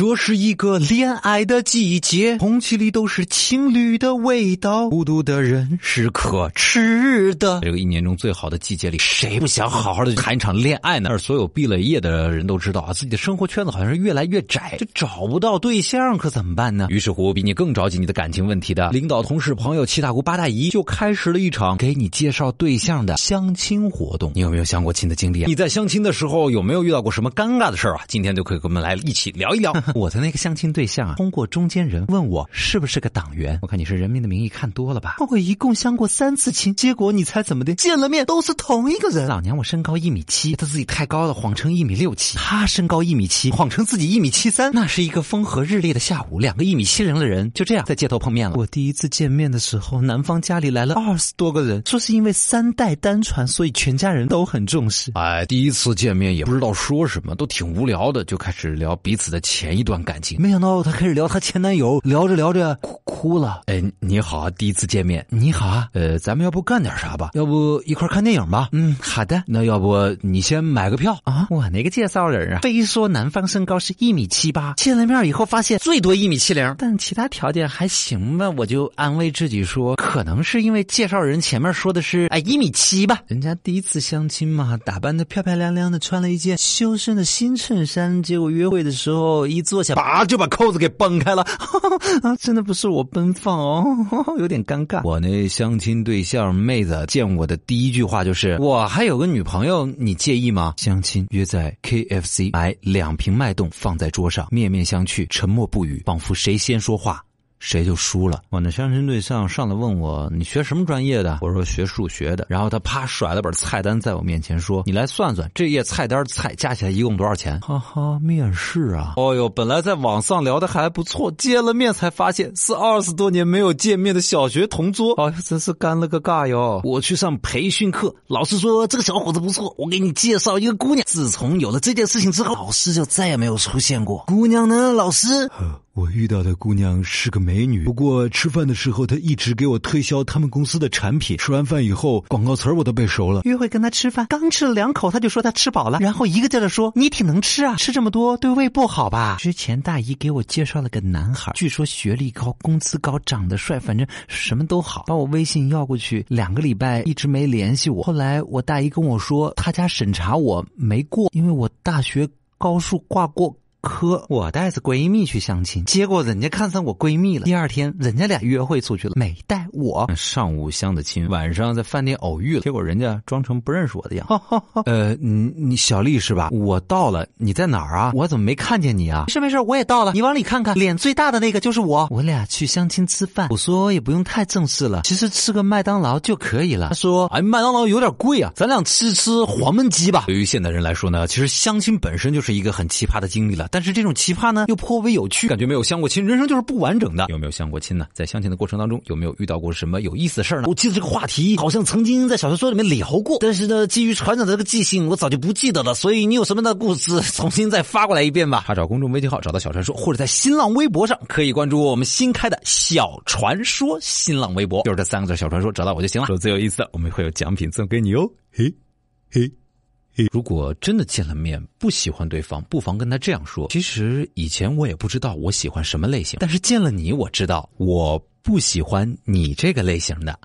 这是一个恋爱的季节，空气里都是情侣的味道，孤独的人是可耻的。这个一年中最好的季节里，谁不想好好的谈一场恋爱呢？而所有毕了业的人都知道啊，自己的生活圈子好像是越来越窄，就找不到对象，可怎么办呢？于是乎，比你更着急你的感情问题的领导、同事、朋友、七大姑八大姨，就开始了一场给你介绍对象的相亲活动。你有没有相过亲的经历啊？你在相亲的时候有没有遇到过什么尴尬的事儿啊？今天就可以跟我们来一起聊一聊。我的那个相亲对象啊，通过中间人问我是不是个党员。我看你是《人民的名义》看多了吧？我一共相过三次亲，结果你猜怎么的？见了面都是同一个人。老娘我身高一米七，他自己太高了，谎称一米六七。他身高一米七，谎称自己一米七三。那是一个风和日丽的下午，两个一米七零的人就这样在街头碰面了。我第一次见面的时候，男方家里来了二十多个人，说是因为三代单传，所以全家人都很重视。哎，第一次见面也不知道说什么，都挺无聊的，就开始聊彼此的前一段感情。没想到他开始聊他前男友，聊着聊着哭哭了。哎，你好啊，第一次见面，你好啊。呃，咱们要不干点啥吧？要不一块看电影吧？嗯，好的。那要不你先买个票啊？我那个介绍人啊，非说男方身高是一米七八，见了面以后发现最多一米七零，但其他条件还行吧。我就安慰自己说，可能是因为介绍人前面说的是哎一米七吧。人家第一次相亲嘛，打扮的漂漂亮亮的，穿了一件修身的新衬衫，结果约会的时候一坐下，叭就把扣子给崩开了。啊，真的不是我奔放哦，有点尴尬。我那相亲对象妹子见我的第一句话就是：“我还有个女朋友，你介意吗？”相亲约在 KFC，买两瓶脉动放在桌上，面面相觑，沉默不语，仿佛谁先说话。谁就输了。我那相亲对象上来问我：“你学什么专业的？”我说：“学数学的。”然后他啪甩了本菜单在我面前说：“你来算算这页菜单菜加起来一共多少钱？”哈哈，面试啊！哦呦，本来在网上聊的还不错，见了面才发现是二十多年没有见面的小学同桌。哎呀，真是尴了个尬哟！我去上培训课，老师说这个小伙子不错，我给你介绍一个姑娘。自从有了这件事情之后，老师就再也没有出现过。姑娘呢？老师。我遇到的姑娘是个美女，不过吃饭的时候她一直给我推销他们公司的产品。吃完饭以后，广告词儿我都背熟了。约会跟她吃饭，刚吃了两口，她就说她吃饱了，然后一个劲的说：“你挺能吃啊，吃这么多对胃不好吧？”之前大姨给我介绍了个男孩，据说学历高、工资高、长得帅，反正什么都好。把我微信要过去，两个礼拜一直没联系我。后来我大姨跟我说，他家审查我没过，因为我大学高数挂过。可我带着闺蜜去相亲，结果人家看上我闺蜜了。第二天，人家俩约会出去了，没带我。上午相的亲，晚上在饭店偶遇了，结果人家装成不认识我的样。呃，你你小丽是吧？我到了，你在哪儿啊？我怎么没看见你啊？没事没事，我也到了。你往里看看，脸最大的那个就是我。我俩去相亲吃饭，我说也不用太正式了，其实吃个麦当劳就可以了。他说，哎，麦当劳有点贵啊，咱俩吃吃黄焖鸡吧。对于现代人来说呢，其实相亲本身就是一个很奇葩的经历了。但是这种奇葩呢，又颇为有趣，感觉没有相过亲，人生就是不完整的。有没有相过亲呢？在相亲的过程当中，有没有遇到过什么有意思的事儿呢？我记得这个话题好像曾经在小说里面聊过，但是呢，基于船长的这个记性，我早就不记得了。所以你有什么的故事，重新再发过来一遍吧。查找公众微信号，找到小传说，或者在新浪微博上可以关注我们新开的小传说新浪微博，就是这三个字“小传说”，找到我就行了。说最有意思的，我们会有奖品送给你哦。嘿，嘿。如果真的见了面不喜欢对方，不妨跟他这样说：其实以前我也不知道我喜欢什么类型，但是见了你，我知道我不喜欢你这个类型的。